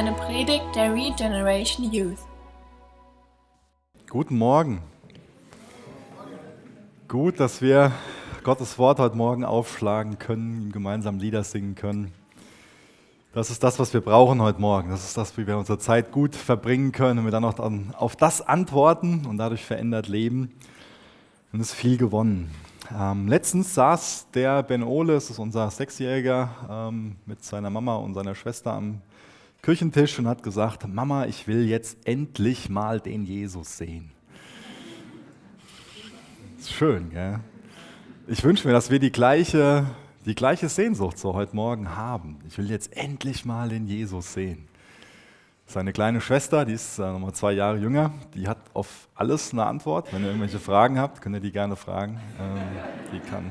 eine Predigt der Regeneration Youth. Guten Morgen. Gut, dass wir Gottes Wort heute Morgen aufschlagen können, gemeinsam Lieder singen können. Das ist das, was wir brauchen heute Morgen. Das ist das, wie wir unsere Zeit gut verbringen können und wir dann auch dann auf das antworten und dadurch verändert leben. Und es ist viel gewonnen. Ähm, letztens saß der Ben Ole, das ist unser Sechsjähriger, ähm, mit seiner Mama und seiner Schwester am Küchentisch und hat gesagt, Mama, ich will jetzt endlich mal den Jesus sehen. Ist schön, gell? Ich wünsche mir, dass wir die gleiche, die gleiche Sehnsucht so heute Morgen haben. Ich will jetzt endlich mal den Jesus sehen. Seine kleine Schwester, die ist äh, nochmal zwei Jahre jünger, die hat auf alles eine Antwort. Wenn ihr irgendwelche Fragen habt, könnt ihr die gerne fragen. Ähm, die, kann,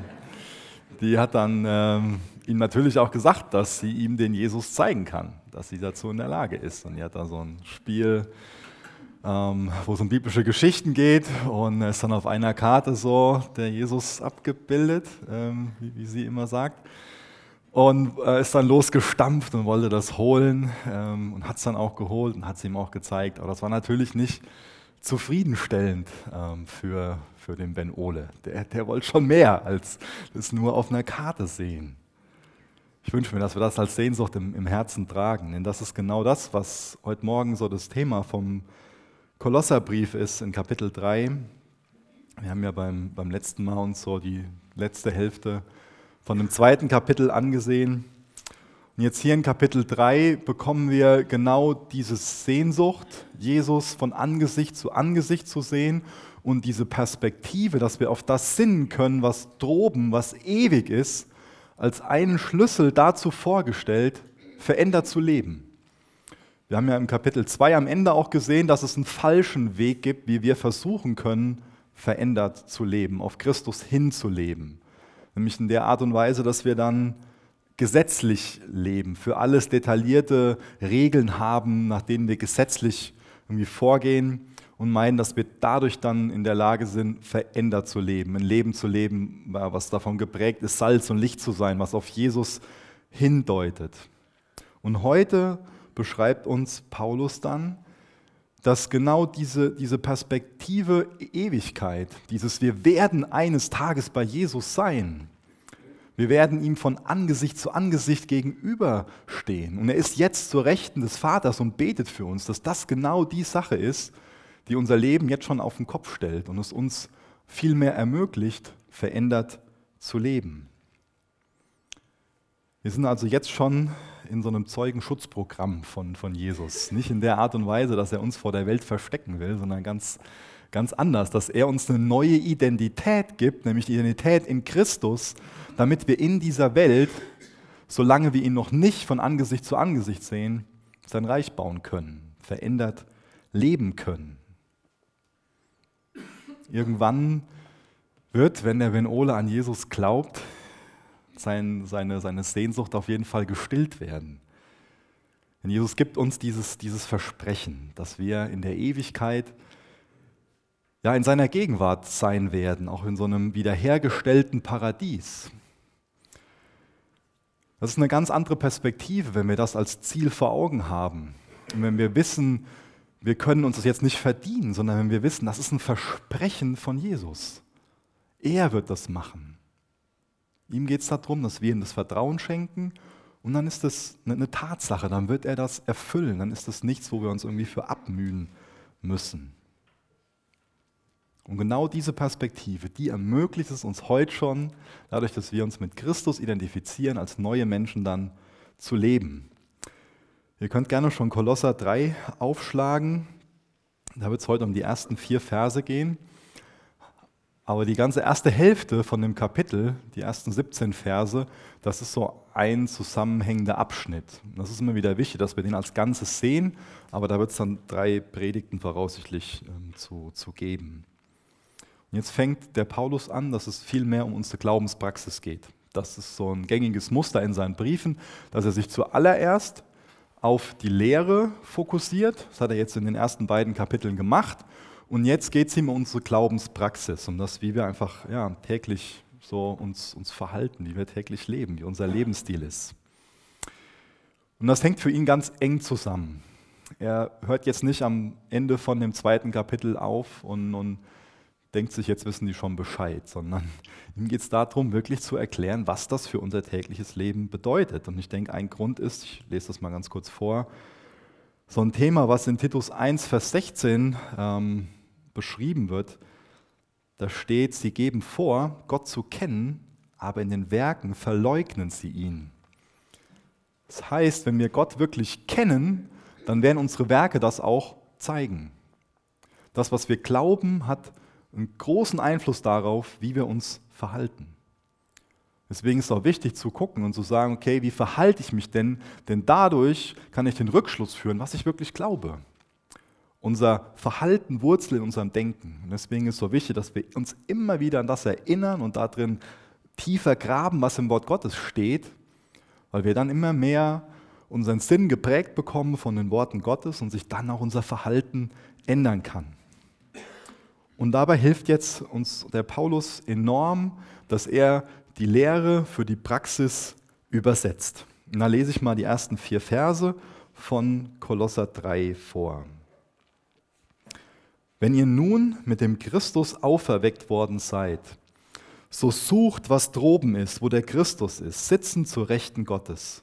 die hat dann ähm, ihm natürlich auch gesagt, dass sie ihm den Jesus zeigen kann, dass sie dazu in der Lage ist. Und die hat da so ein Spiel, ähm, wo es um biblische Geschichten geht und ist dann auf einer Karte so der Jesus abgebildet, ähm, wie, wie sie immer sagt und äh, ist dann losgestampft und wollte das holen ähm, und hat es dann auch geholt und hat es ihm auch gezeigt. Aber das war natürlich nicht zufriedenstellend ähm, für, für den Ben Ole. Der, der wollte schon mehr als es nur auf einer Karte sehen. Ich wünsche mir, dass wir das als Sehnsucht im, im Herzen tragen, denn das ist genau das, was heute Morgen so das Thema vom Kolosserbrief ist in Kapitel 3. Wir haben ja beim, beim letzten Mal uns so die letzte Hälfte von dem zweiten Kapitel angesehen. Und jetzt hier in Kapitel 3 bekommen wir genau diese Sehnsucht, Jesus von Angesicht zu Angesicht zu sehen und diese Perspektive, dass wir auf das sinnen können, was droben, was ewig ist, als einen Schlüssel dazu vorgestellt, verändert zu leben. Wir haben ja im Kapitel 2 am Ende auch gesehen, dass es einen falschen Weg gibt, wie wir versuchen können, verändert zu leben, auf Christus hinzuleben. Nämlich in der Art und Weise, dass wir dann gesetzlich leben, für alles detaillierte Regeln haben, nach denen wir gesetzlich irgendwie vorgehen und meinen, dass wir dadurch dann in der Lage sind, verändert zu leben, ein Leben zu leben, was davon geprägt ist, Salz und Licht zu sein, was auf Jesus hindeutet. Und heute beschreibt uns Paulus dann, dass genau diese, diese Perspektive Ewigkeit, dieses Wir werden eines Tages bei Jesus sein, wir werden ihm von Angesicht zu Angesicht gegenüberstehen. Und er ist jetzt zur Rechten des Vaters und betet für uns, dass das genau die Sache ist, die unser Leben jetzt schon auf den Kopf stellt und es uns viel mehr ermöglicht, verändert zu leben. Wir sind also jetzt schon in so einem Zeugenschutzprogramm von, von Jesus. Nicht in der Art und Weise, dass er uns vor der Welt verstecken will, sondern ganz, ganz anders, dass er uns eine neue Identität gibt, nämlich die Identität in Christus, damit wir in dieser Welt, solange wir ihn noch nicht von Angesicht zu Angesicht sehen, sein Reich bauen können, verändert leben können. Irgendwann wird, wenn der Venole an Jesus glaubt, sein, seine, seine Sehnsucht auf jeden Fall gestillt werden. Denn Jesus gibt uns dieses, dieses Versprechen, dass wir in der Ewigkeit ja, in seiner Gegenwart sein werden, auch in so einem wiederhergestellten Paradies. Das ist eine ganz andere Perspektive, wenn wir das als Ziel vor Augen haben. Und wenn wir wissen, wir können uns das jetzt nicht verdienen, sondern wenn wir wissen, das ist ein Versprechen von Jesus. Er wird das machen. Ihm geht es darum, dass wir ihm das Vertrauen schenken und dann ist das eine Tatsache, dann wird er das erfüllen, dann ist das nichts, wo wir uns irgendwie für abmühen müssen. Und genau diese Perspektive, die ermöglicht es uns heute schon, dadurch, dass wir uns mit Christus identifizieren, als neue Menschen dann zu leben. Ihr könnt gerne schon Kolosser 3 aufschlagen. Da wird es heute um die ersten vier Verse gehen. Aber die ganze erste Hälfte von dem Kapitel, die ersten 17 Verse, das ist so ein zusammenhängender Abschnitt. Das ist immer wieder wichtig, dass wir den als Ganzes sehen, aber da wird es dann drei Predigten voraussichtlich ähm, zu, zu geben. Und jetzt fängt der Paulus an, dass es viel mehr um unsere Glaubenspraxis geht. Das ist so ein gängiges Muster in seinen Briefen, dass er sich zuallererst auf die Lehre fokussiert. Das hat er jetzt in den ersten beiden Kapiteln gemacht. Und jetzt geht es ihm um unsere Glaubenspraxis, um das, wie wir einfach ja, täglich so uns, uns verhalten, wie wir täglich leben, wie unser Lebensstil ist. Und das hängt für ihn ganz eng zusammen. Er hört jetzt nicht am Ende von dem zweiten Kapitel auf und, und denkt sich, jetzt wissen die schon Bescheid, sondern ihm geht es darum, wirklich zu erklären, was das für unser tägliches Leben bedeutet. Und ich denke, ein Grund ist, ich lese das mal ganz kurz vor, so ein Thema, was in Titus 1, Vers 16 ähm, beschrieben wird, da steht, sie geben vor, Gott zu kennen, aber in den Werken verleugnen sie ihn. Das heißt, wenn wir Gott wirklich kennen, dann werden unsere Werke das auch zeigen. Das, was wir glauben, hat einen großen Einfluss darauf, wie wir uns verhalten. Deswegen ist es auch wichtig zu gucken und zu sagen, okay, wie verhalte ich mich denn? Denn dadurch kann ich den Rückschluss führen, was ich wirklich glaube. Unser Verhalten wurzelt in unserem Denken. Und deswegen ist es so wichtig, dass wir uns immer wieder an das erinnern und darin tiefer graben, was im Wort Gottes steht, weil wir dann immer mehr unseren Sinn geprägt bekommen von den Worten Gottes und sich dann auch unser Verhalten ändern kann. Und dabei hilft jetzt uns der Paulus enorm, dass er die Lehre für die Praxis übersetzt. Und da lese ich mal die ersten vier Verse von Kolosser 3 vor. Wenn ihr nun mit dem Christus auferweckt worden seid, so sucht, was droben ist, wo der Christus ist, sitzen zur Rechten Gottes.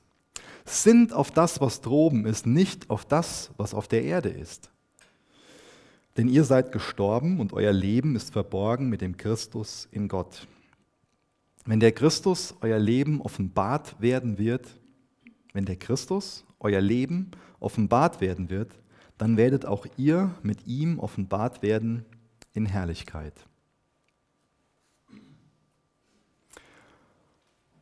Sind auf das, was droben ist, nicht auf das, was auf der Erde ist. Denn ihr seid gestorben und euer Leben ist verborgen mit dem Christus in Gott. Wenn der Christus euer Leben offenbart werden wird, wenn der Christus euer Leben offenbart werden wird, dann werdet auch ihr mit ihm offenbart werden in Herrlichkeit.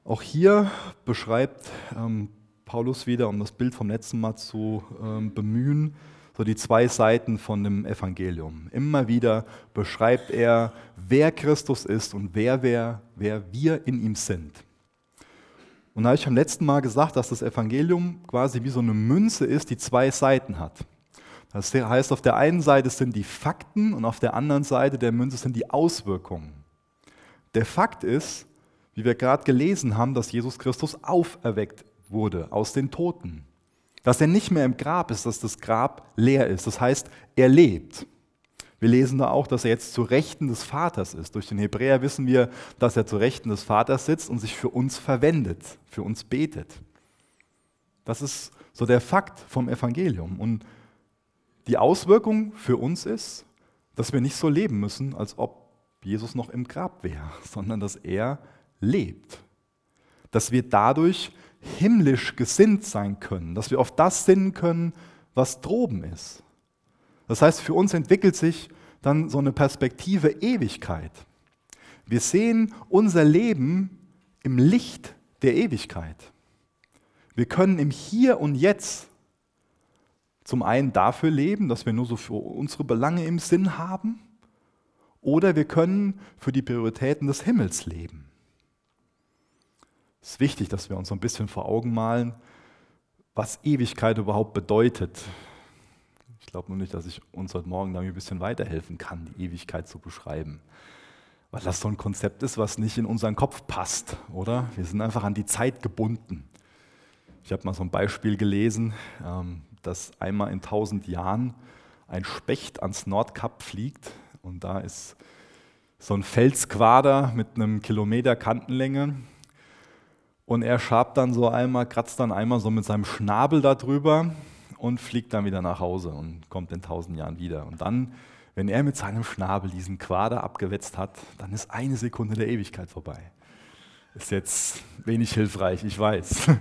Auch hier beschreibt ähm, Paulus wieder, um das Bild vom letzten Mal zu ähm, bemühen, so die zwei Seiten von dem Evangelium. Immer wieder beschreibt er, wer Christus ist und wer, wer, wer wir in ihm sind. Und da habe ich beim letzten Mal gesagt, dass das Evangelium quasi wie so eine Münze ist, die zwei Seiten hat. Das heißt, auf der einen Seite sind die Fakten und auf der anderen Seite der Münze sind die Auswirkungen. Der Fakt ist, wie wir gerade gelesen haben, dass Jesus Christus auferweckt wurde aus den Toten dass er nicht mehr im Grab ist, dass das Grab leer ist. Das heißt, er lebt. Wir lesen da auch, dass er jetzt zu Rechten des Vaters ist. Durch den Hebräer wissen wir, dass er zu Rechten des Vaters sitzt und sich für uns verwendet, für uns betet. Das ist so der Fakt vom Evangelium. Und die Auswirkung für uns ist, dass wir nicht so leben müssen, als ob Jesus noch im Grab wäre, sondern dass er lebt. Dass wir dadurch himmlisch gesinnt sein können, dass wir auf das sinnen können, was droben ist. Das heißt, für uns entwickelt sich dann so eine Perspektive Ewigkeit. Wir sehen unser Leben im Licht der Ewigkeit. Wir können im Hier und Jetzt zum einen dafür leben, dass wir nur so für unsere Belange im Sinn haben, oder wir können für die Prioritäten des Himmels leben. Es ist wichtig, dass wir uns ein bisschen vor Augen malen, was Ewigkeit überhaupt bedeutet. Ich glaube nur nicht, dass ich uns heute Morgen damit ein bisschen weiterhelfen kann, die Ewigkeit zu beschreiben. Weil das so ein Konzept ist, was nicht in unseren Kopf passt, oder? Wir sind einfach an die Zeit gebunden. Ich habe mal so ein Beispiel gelesen, ähm, dass einmal in tausend Jahren ein Specht ans Nordkap fliegt und da ist so ein Felsquader mit einem Kilometer Kantenlänge und er schabt dann so einmal, kratzt dann einmal so mit seinem Schnabel darüber und fliegt dann wieder nach Hause und kommt in tausend Jahren wieder. Und dann, wenn er mit seinem Schnabel diesen Quader abgewetzt hat, dann ist eine Sekunde der Ewigkeit vorbei. Ist jetzt wenig hilfreich, ich weiß.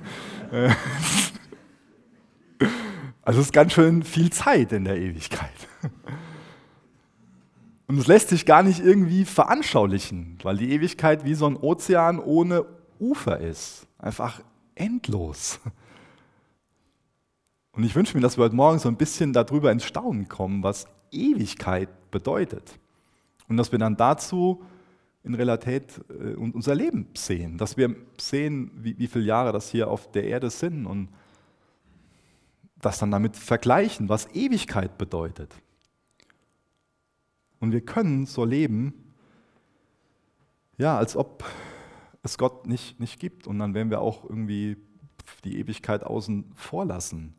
also es ist ganz schön viel Zeit in der Ewigkeit. Und es lässt sich gar nicht irgendwie veranschaulichen, weil die Ewigkeit wie so ein Ozean ohne Ufer ist. Einfach endlos. Und ich wünsche mir, dass wir heute Morgen so ein bisschen darüber ins Staunen kommen, was Ewigkeit bedeutet. Und dass wir dann dazu in Realität äh, unser Leben sehen. Dass wir sehen, wie, wie viele Jahre das hier auf der Erde sind und das dann damit vergleichen, was Ewigkeit bedeutet. Und wir können so leben, ja, als ob es Gott nicht, nicht gibt. Und dann wären wir auch irgendwie die Ewigkeit außen vor lassen.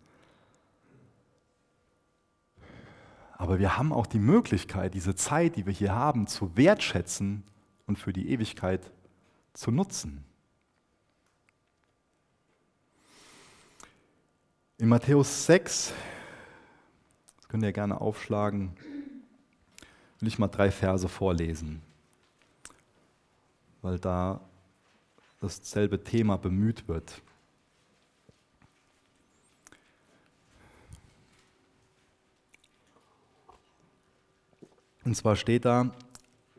Aber wir haben auch die Möglichkeit, diese Zeit, die wir hier haben, zu wertschätzen und für die Ewigkeit zu nutzen. In Matthäus 6, das könnt ihr gerne aufschlagen, will ich mal drei Verse vorlesen, weil da dasselbe Thema bemüht wird. Und zwar steht da,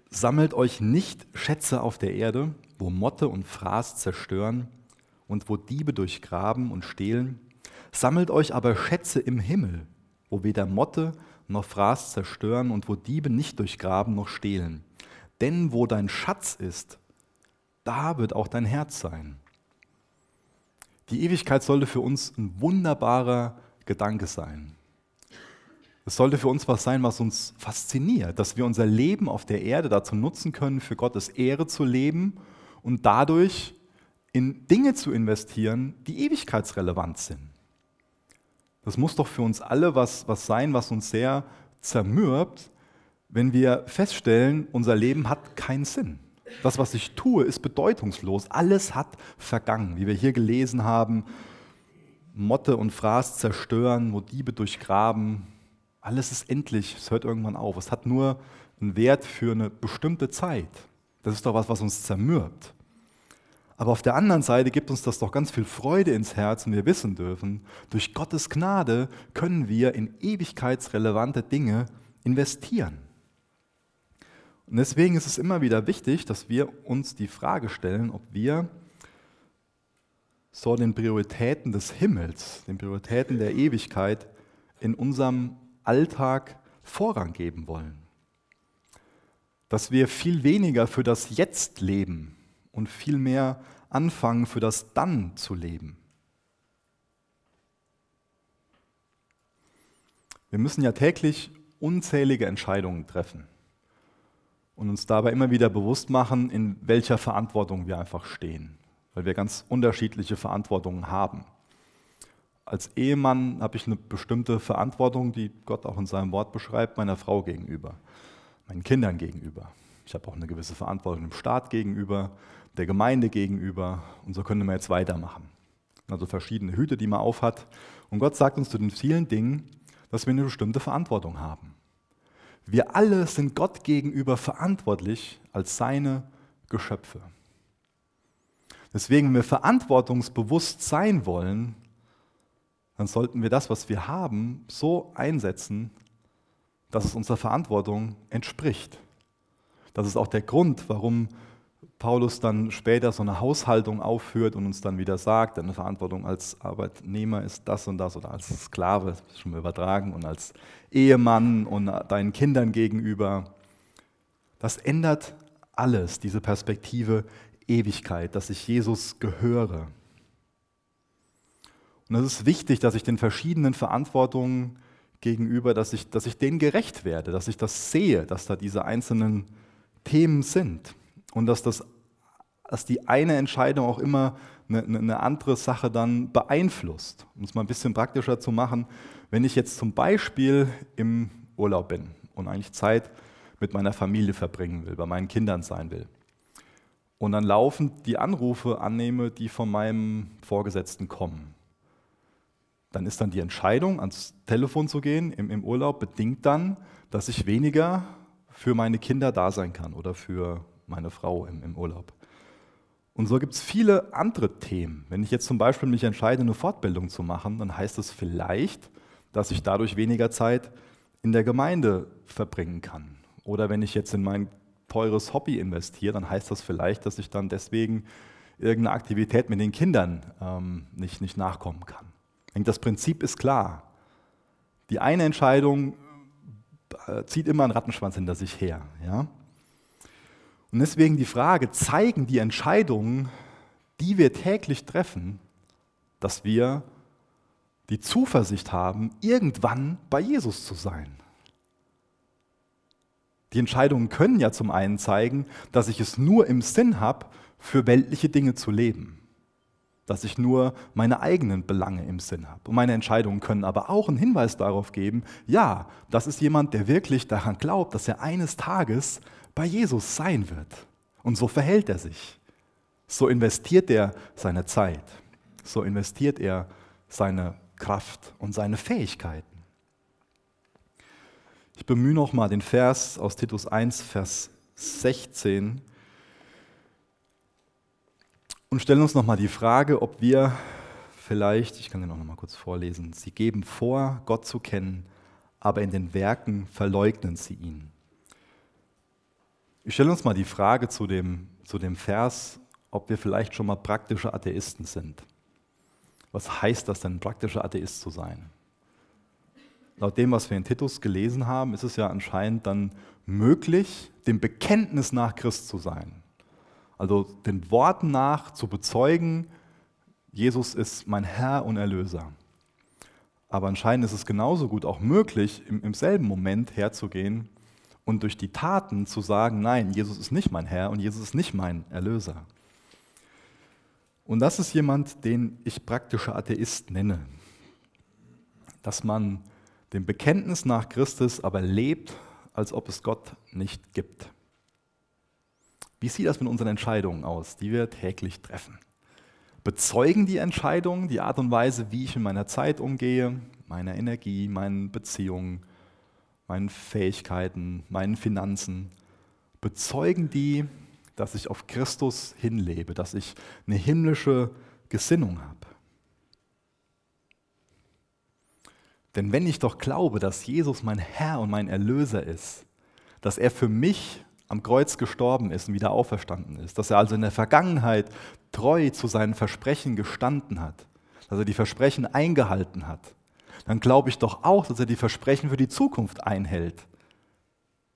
sammelt euch nicht Schätze auf der Erde, wo Motte und Fraß zerstören und wo Diebe durchgraben und stehlen. Sammelt euch aber Schätze im Himmel, wo weder Motte noch Fraß zerstören und wo Diebe nicht durchgraben noch stehlen. Denn wo dein Schatz ist, da wird auch dein Herz sein. Die Ewigkeit sollte für uns ein wunderbarer Gedanke sein. Es sollte für uns was sein, was uns fasziniert, dass wir unser Leben auf der Erde dazu nutzen können, für Gottes Ehre zu leben und dadurch in Dinge zu investieren, die ewigkeitsrelevant sind. Das muss doch für uns alle was, was sein, was uns sehr zermürbt, wenn wir feststellen, unser Leben hat keinen Sinn. Das, was ich tue, ist bedeutungslos. Alles hat vergangen, wie wir hier gelesen haben. Motte und Fraß zerstören, wo Diebe durchgraben, alles ist endlich, es hört irgendwann auf. Es hat nur einen Wert für eine bestimmte Zeit. Das ist doch was, was uns zermürbt. Aber auf der anderen Seite gibt uns das doch ganz viel Freude ins Herz und wir wissen dürfen, durch Gottes Gnade können wir in ewigkeitsrelevante Dinge investieren. Und deswegen ist es immer wieder wichtig, dass wir uns die Frage stellen, ob wir so den Prioritäten des Himmels, den Prioritäten der Ewigkeit in unserem Alltag Vorrang geben wollen. Dass wir viel weniger für das Jetzt leben und viel mehr anfangen, für das Dann zu leben. Wir müssen ja täglich unzählige Entscheidungen treffen und uns dabei immer wieder bewusst machen, in welcher Verantwortung wir einfach stehen, weil wir ganz unterschiedliche Verantwortungen haben als Ehemann habe ich eine bestimmte Verantwortung, die Gott auch in seinem Wort beschreibt, meiner Frau gegenüber, meinen Kindern gegenüber. Ich habe auch eine gewisse Verantwortung dem Staat gegenüber, der Gemeinde gegenüber und so können wir jetzt weitermachen. Also verschiedene Hüte, die man aufhat. Und Gott sagt uns zu den vielen Dingen, dass wir eine bestimmte Verantwortung haben. Wir alle sind Gott gegenüber verantwortlich als seine Geschöpfe. Deswegen, wenn wir verantwortungsbewusst sein wollen, dann sollten wir das, was wir haben, so einsetzen, dass es unserer Verantwortung entspricht. Das ist auch der Grund, warum Paulus dann später so eine Haushaltung aufführt und uns dann wieder sagt, deine Verantwortung als Arbeitnehmer ist das und das oder als Sklave, das ist schon übertragen, und als Ehemann und deinen Kindern gegenüber. Das ändert alles, diese Perspektive Ewigkeit, dass ich Jesus gehöre. Und es ist wichtig, dass ich den verschiedenen Verantwortungen gegenüber, dass ich, dass ich denen gerecht werde, dass ich das sehe, dass da diese einzelnen Themen sind und dass, das, dass die eine Entscheidung auch immer eine, eine andere Sache dann beeinflusst. Um es mal ein bisschen praktischer zu machen, wenn ich jetzt zum Beispiel im Urlaub bin und eigentlich Zeit mit meiner Familie verbringen will, bei meinen Kindern sein will und dann laufend die Anrufe annehme, die von meinem Vorgesetzten kommen dann ist dann die Entscheidung, ans Telefon zu gehen im, im Urlaub, bedingt dann, dass ich weniger für meine Kinder da sein kann oder für meine Frau im, im Urlaub. Und so gibt es viele andere Themen. Wenn ich jetzt zum Beispiel mich entscheide, eine Fortbildung zu machen, dann heißt das vielleicht, dass ich dadurch weniger Zeit in der Gemeinde verbringen kann. Oder wenn ich jetzt in mein teures Hobby investiere, dann heißt das vielleicht, dass ich dann deswegen irgendeine Aktivität mit den Kindern ähm, nicht, nicht nachkommen kann das Prinzip ist klar. Die eine Entscheidung äh, zieht immer einen Rattenschwanz hinter sich her. Ja? Und deswegen die Frage, zeigen die Entscheidungen, die wir täglich treffen, dass wir die Zuversicht haben, irgendwann bei Jesus zu sein. Die Entscheidungen können ja zum einen zeigen, dass ich es nur im Sinn habe, für weltliche Dinge zu leben. dass ich nur meine eigenen Belange im Sinn habe. Und meine Entscheidungen können aber auch einen Hinweis darauf geben, ja, das ist jemand, der wirklich daran glaubt, dass er eines Tages bei Jesus sein wird. Und so verhält er sich. So investiert er seine Zeit. So investiert er seine Kraft und seine Fähigkeiten. Ich bemühe noch mal den Vers aus Titus 1, Vers 16 und stellen uns noch mal die Frage, ob wir vielleicht, ich kann den auch noch mal kurz vorlesen, sie geben vor, Gott zu kennen, aber in den Werken verleugnen sie ihn. Ich stelle uns mal die Frage zu dem, zu dem Vers, ob wir vielleicht schon mal praktische Atheisten sind. Was heißt das denn, praktischer Atheist zu sein? Laut dem, was wir in Titus gelesen haben, ist es ja anscheinend dann möglich, dem Bekenntnis nach Christ zu sein. Also den Worten nach zu bezeugen, Jesus ist mein Herr und Erlöser. Aber anscheinend ist es genauso gut auch möglich, im, im selben Moment herzugehen und durch die Taten zu sagen, nein, Jesus ist nicht mein Herr und Jesus ist nicht mein Erlöser. Und das ist jemand, den ich praktischer Atheist nenne. Dass man dem Bekenntnis nach Christus aber lebt, als ob es Gott nicht gibt. Wie sieht das mit unseren Entscheidungen aus, die wir täglich treffen? Bezeugen die Entscheidungen, die Art und Weise, wie ich mit meiner Zeit umgehe, meiner Energie, meinen Beziehungen, meinen Fähigkeiten, meinen Finanzen, bezeugen die, dass ich auf Christus hinlebe, dass ich eine himmlische Gesinnung habe? Denn wenn ich doch glaube, dass Jesus mein Herr und mein Erlöser ist, dass er für mich am Kreuz gestorben ist und wieder auferstanden ist, dass er also in der Vergangenheit treu zu seinen Versprechen gestanden hat, dass er die Versprechen eingehalten hat, dann glaube ich doch auch, dass er die Versprechen für die Zukunft einhält.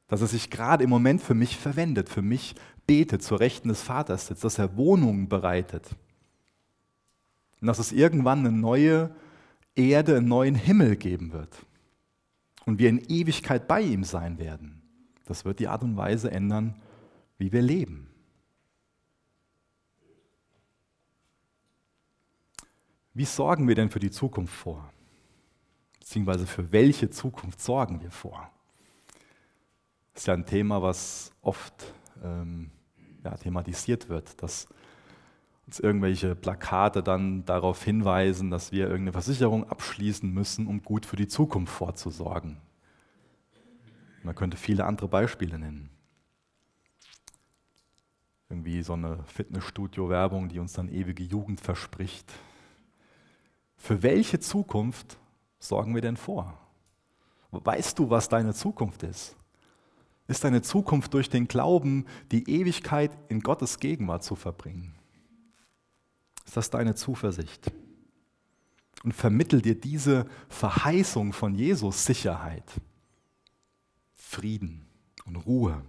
Dass er sich gerade im Moment für mich verwendet, für mich betet, zur Rechten des Vaters sitzt, dass er Wohnungen bereitet. Und dass es irgendwann eine neue Erde, einen neuen Himmel geben wird. Und wir in Ewigkeit bei ihm sein werden. Das wird die Art und Weise ändern, wie wir leben. Wie sorgen wir denn für die Zukunft vor? Beziehungsweise für welche Zukunft sorgen wir vor? Das ist ja ein Thema, was oft ähm, ja, thematisiert wird, dass uns irgendwelche Plakate dann darauf hinweisen, dass wir irgendeine Versicherung abschließen müssen, um gut für die Zukunft vorzusorgen. Man könnte viele andere Beispiele nennen. Irgendwie so eine Fitnessstudio-Werbung, die uns dann ewige Jugend verspricht. Für welche Zukunft sorgen wir denn vor? Weißt du, was deine Zukunft ist? Ist deine Zukunft durch den Glauben, die Ewigkeit in Gottes Gegenwart zu verbringen? Ist das deine Zuversicht? Und vermittelt dir diese Verheißung von Jesus Sicherheit, Frieden und Ruhe.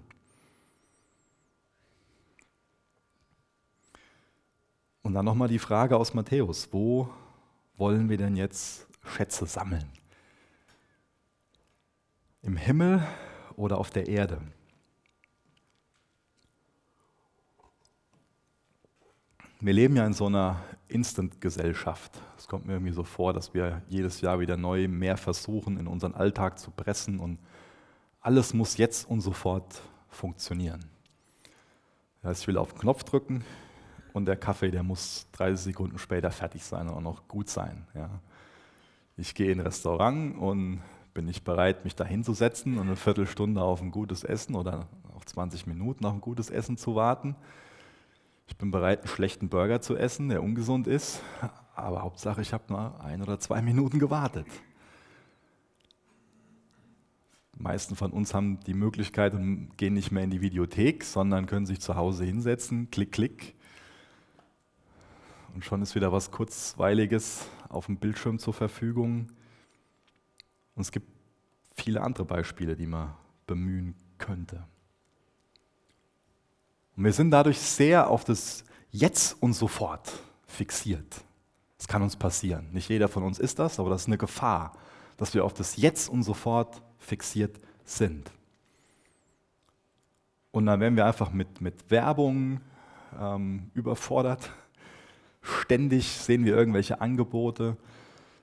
Und dann nochmal die Frage aus Matthäus, wo wollen wir denn jetzt Schätze sammeln? Im Himmel oder auf der Erde? Wir leben ja in so einer Instant-Gesellschaft. Es kommt mir irgendwie so vor, dass wir jedes Jahr wieder neu mehr versuchen, in unseren Alltag zu pressen und alles muss jetzt und sofort funktionieren. Das ich will auf den Knopf drücken und der Kaffee, der muss 30 Sekunden später fertig sein und auch noch gut sein. Ja. Ich gehe in ein Restaurant und bin nicht bereit, mich da hinzusetzen und eine Viertelstunde auf ein gutes Essen oder auch 20 Minuten auf ein gutes Essen zu warten ich bin bereit, einen schlechten Burger zu essen, der ungesund ist, aber Hauptsache, ich habe nur ein oder zwei Minuten gewartet. Die meisten von uns haben die Möglichkeit und gehen nicht mehr in die Videothek, sondern können sich zu Hause hinsetzen, klick, klick. Und schon ist wieder was Kurzweiliges auf dem Bildschirm zur Verfügung. Und es gibt viele andere Beispiele, die man bemühen könnte. Und wir sind dadurch sehr auf das Jetzt und sofort fixiert. Das kann uns passieren. Nicht jeder von uns ist das, aber das ist eine Gefahr, dass wir auf das Jetzt und sofort fixiert sind. Und dann werden wir einfach mit, mit Werbung ähm, überfordert. Ständig sehen wir irgendwelche Angebote,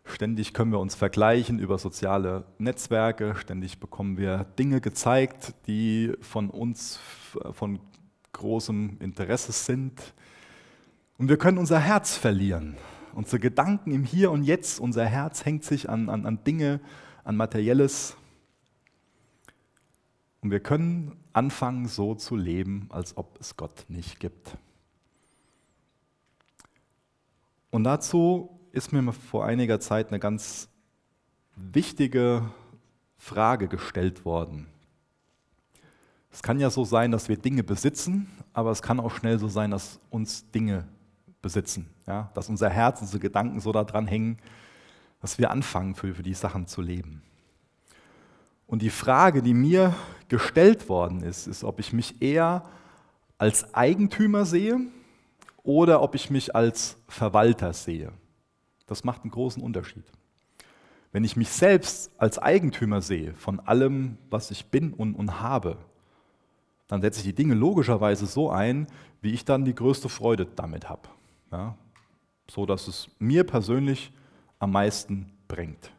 ständig können wir uns vergleichen über soziale Netzwerke, ständig bekommen wir Dinge gezeigt, die von uns von großem Interesse sind. Und wir können unser Herz verlieren, unsere Gedanken im Hier und Jetzt, unser Herz hängt sich an, an, an Dinge, an Materielles. Und wir können anfangen, so zu leben, als ob es Gott nicht gibt. Und dazu ist mir vor einiger Zeit eine ganz wichtige Frage gestellt worden. Es kann ja so sein, dass wir Dinge besitzen, aber es kann auch schnell so sein, dass uns Dinge besitzen. Ja? Dass unser Herz, unsere Gedanken so daran hängen, dass wir anfangen, für, für die Sachen zu leben. Und die Frage, die mir gestellt worden ist, ist, ob ich mich eher als Eigentümer sehe oder ob ich mich als Verwalter sehe. Das macht einen großen Unterschied. Wenn ich mich selbst als Eigentümer sehe von allem, was ich bin und, und habe, dann setze ich die Dinge logischerweise so ein, wie ich dann die größte Freude damit habe. Ja? So dass es mir persönlich am meisten bringt.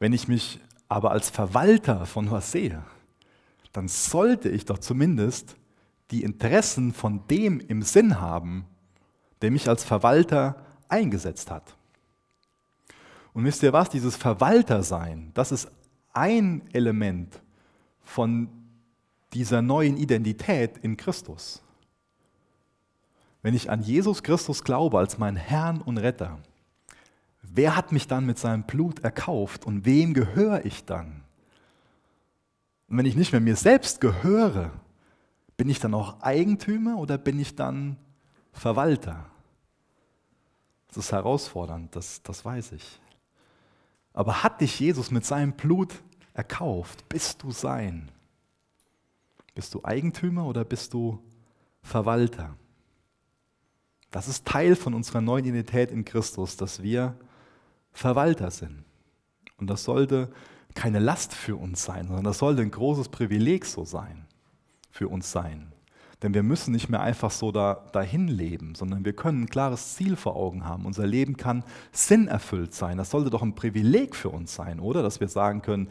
Wenn ich mich aber als Verwalter von was sehe, dann sollte ich doch zumindest die Interessen von dem im Sinn haben, der mich als Verwalter eingesetzt hat. Und wisst ihr was, dieses Verwaltersein, das ist ein Element von dieser neuen Identität in Christus. Wenn ich an Jesus Christus glaube als meinen Herrn und Retter, wer hat mich dann mit seinem Blut erkauft und wem gehöre ich dann? Und wenn ich nicht mehr mir selbst gehöre, bin ich dann auch Eigentümer oder bin ich dann Verwalter? Das ist herausfordernd, das, das weiß ich. Aber hat dich Jesus mit seinem Blut erkauft? Bist du sein? Bist du Eigentümer oder bist du Verwalter? Das ist Teil von unserer neuen Identität in Christus, dass wir Verwalter sind. Und das sollte keine Last für uns sein, sondern das sollte ein großes Privileg so sein für uns sein. Denn wir müssen nicht mehr einfach so da, dahin leben, sondern wir können ein klares Ziel vor Augen haben. Unser Leben kann sinnerfüllt sein. Das sollte doch ein Privileg für uns sein, oder? Dass wir sagen können,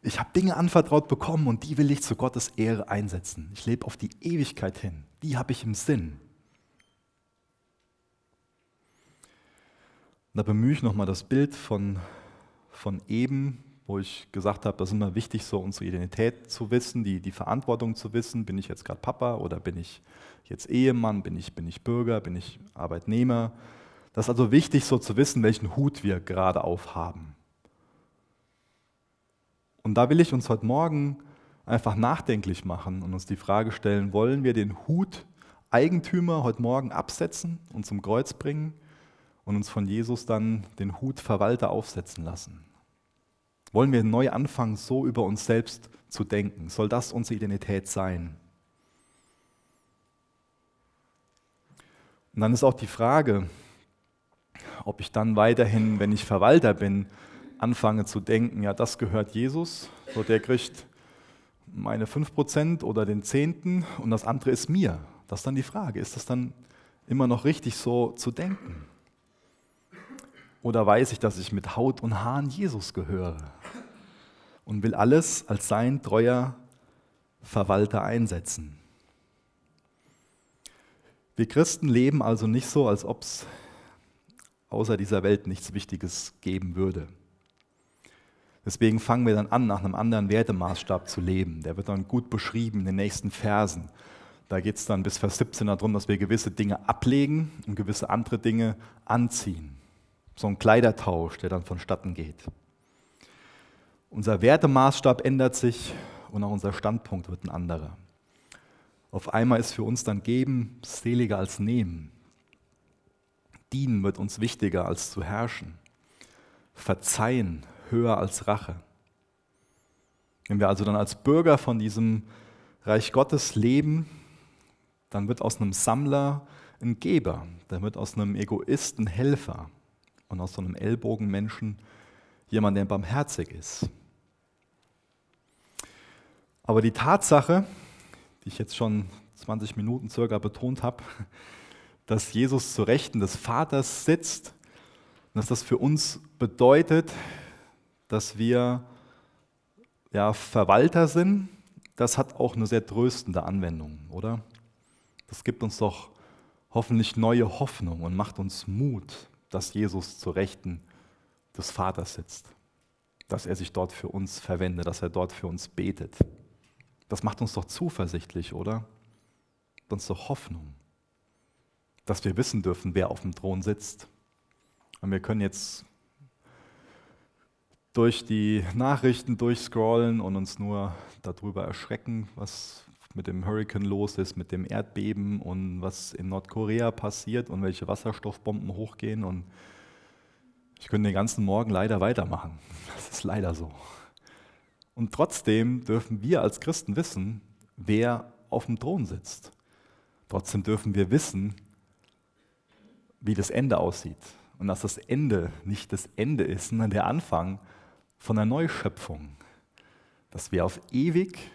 ich habe Dinge anvertraut bekommen und die will ich zu Gottes Ehre einsetzen. Ich lebe auf die Ewigkeit hin. Die habe ich im Sinn. da bemühe ich nochmal das Bild von, von eben, wo ich gesagt habe, das ist immer wichtig, so unsere Identität zu wissen, die, die Verantwortung zu wissen. Bin ich jetzt gerade Papa oder bin ich jetzt Ehemann, bin ich, bin ich Bürger, bin ich Arbeitnehmer? Das ist also wichtig, so zu wissen, welchen Hut wir gerade aufhaben. Und da will ich uns heute Morgen einfach nachdenklich machen und uns die Frage stellen, wollen wir den Hut Eigentümer heute Morgen absetzen und zum Kreuz bringen und uns von Jesus dann den Hut Verwalter aufsetzen lassen? Wollen wir neu anfangen, so über uns selbst zu denken? Soll das unsere Identität sein? Und dann ist auch die Frage, ob ich dann weiterhin, wenn ich Verwalter bin, anfange zu denken, ja, das gehört Jesus, so der kriegt meine 5% oder den Zehnten und das andere ist mir. Das ist dann die Frage, ist das dann immer noch richtig so zu denken? Oder weiß ich, dass ich mit Haut und Haaren Jesus gehöre und will alles als sein treuer Verwalter einsetzen? Wir Christen leben also nicht so, als ob es außer dieser Welt nichts Wichtiges geben würde. Deswegen fangen wir dann an, nach einem anderen Wertemaßstab zu leben. Der wird dann gut beschrieben in den nächsten Versen. Da geht es dann bis Vers 17 darum, dass wir gewisse Dinge ablegen und gewisse andere Dinge anziehen so ein Kleidertausch, der dann vonstatten geht. Unser Wertemaßstab ändert sich und auch unser Standpunkt wird ein anderer. Auf einmal ist für uns dann Geben seliger als Nehmen. Dienen wird uns wichtiger als zu herrschen. Verzeihen höher als Rache. Wenn wir also dann als Bürger von diesem Reich Gottes leben, dann wird aus einem Sammler ein Geber, dann wird aus einem Egoisten Helfer und aus so einem Ellbogenmenschen jemand, der barmherzig ist. Aber die Tatsache, die ich jetzt schon 20 Minuten circa betont habe, dass Jesus zu Rechten des Vaters sitzt dass das für uns bedeutet, dass wir ja, Verwalter sind, das hat auch eine sehr tröstende Anwendung, oder? Das gibt uns doch hoffentlich neue Hoffnung und macht uns Mut, dass Jesus zu Rechten des Vaters sitzt, dass er sich dort für uns verwendet, dass er dort für uns betet. Das macht uns doch zuversichtlich, oder? Uns doch Hoffnung, dass wir wissen dürfen, wer auf dem Thron sitzt. Und wir können jetzt durch die Nachrichten durchscrollen und uns nur darüber erschrecken, was mit dem Hurricane los ist, mit dem Erdbeben und was in Nordkorea passiert und welche Wasserstoffbomben hochgehen. Und ich könnte den ganzen Morgen leider weitermachen. Das ist leider so. Und trotzdem dürfen wir als Christen wissen, wer auf dem Thron sitzt. Trotzdem dürfen wir wissen, wie das Ende aussieht. Und dass das Ende nicht das Ende ist, sondern der Anfang von der Neuschöpfung. Dass wir auf ewig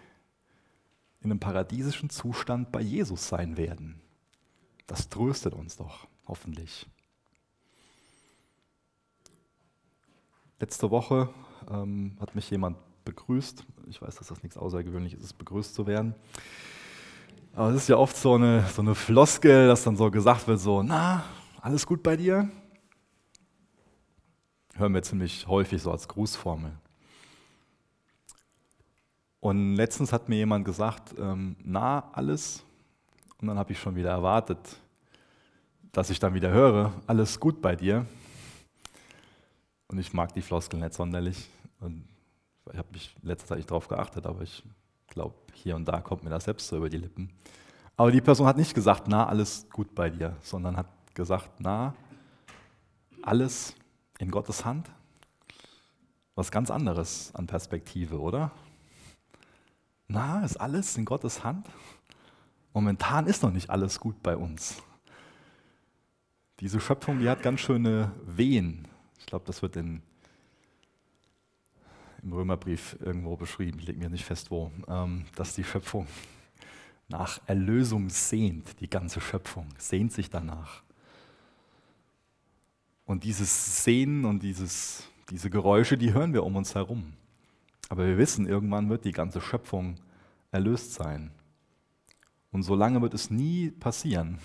in einem paradiesischen Zustand bei Jesus sein werden. Das tröstet uns doch, hoffentlich. Letzte Woche ähm, hat mich jemand begrüßt. Ich weiß, dass das nichts Außergewöhnliches ist, begrüßt zu werden. Aber es ist ja oft so eine, so eine Floskel, dass dann so gesagt wird, so, na, alles gut bei dir? Hören wir ziemlich häufig so als Grußformel. Und letztens hat mir jemand gesagt, ähm, na, alles. Und dann habe ich schon wieder erwartet, dass ich dann wieder höre, alles gut bei dir. Und ich mag die Floskel nicht sonderlich. Und ich habe mich letzte Zeit nicht darauf geachtet, aber ich glaube, hier und da kommt mir das selbst so über die Lippen. Aber die Person hat nicht gesagt, na, alles gut bei dir, sondern hat gesagt, na, alles in Gottes Hand. Was ganz anderes an Perspektive, oder? Na, ist alles in Gottes Hand? Momentan ist noch nicht alles gut bei uns. Diese Schöpfung, die hat ganz schöne Wehen. Ich glaube, das wird in, im Römerbrief irgendwo beschrieben, ich lege mir nicht fest wo, ähm, dass die Schöpfung nach Erlösung sehnt, die ganze Schöpfung sehnt sich danach. Und dieses Sehnen und dieses, diese Geräusche, die hören wir um uns herum. Aber wir wissen, irgendwann wird die ganze Schöpfung erlöst sein. Und solange wird es nie passieren,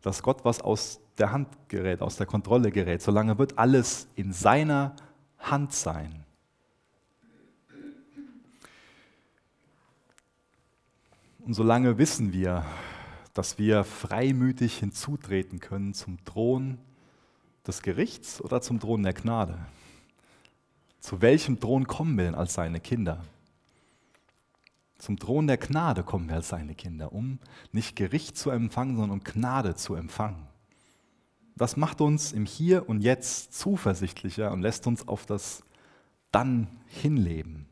dass Gott was aus der Hand gerät, aus der Kontrolle gerät. Solange wird alles in seiner Hand sein. Und solange wissen wir, dass wir freimütig hinzutreten können zum Thron des Gerichts oder zum Thron der Gnade. Zu welchem Thron kommen wir denn als seine Kinder? Zum Thron der Gnade kommen wir als seine Kinder, um nicht Gericht zu empfangen, sondern um Gnade zu empfangen. Das macht uns im Hier und Jetzt zuversichtlicher und lässt uns auf das Dann hinleben.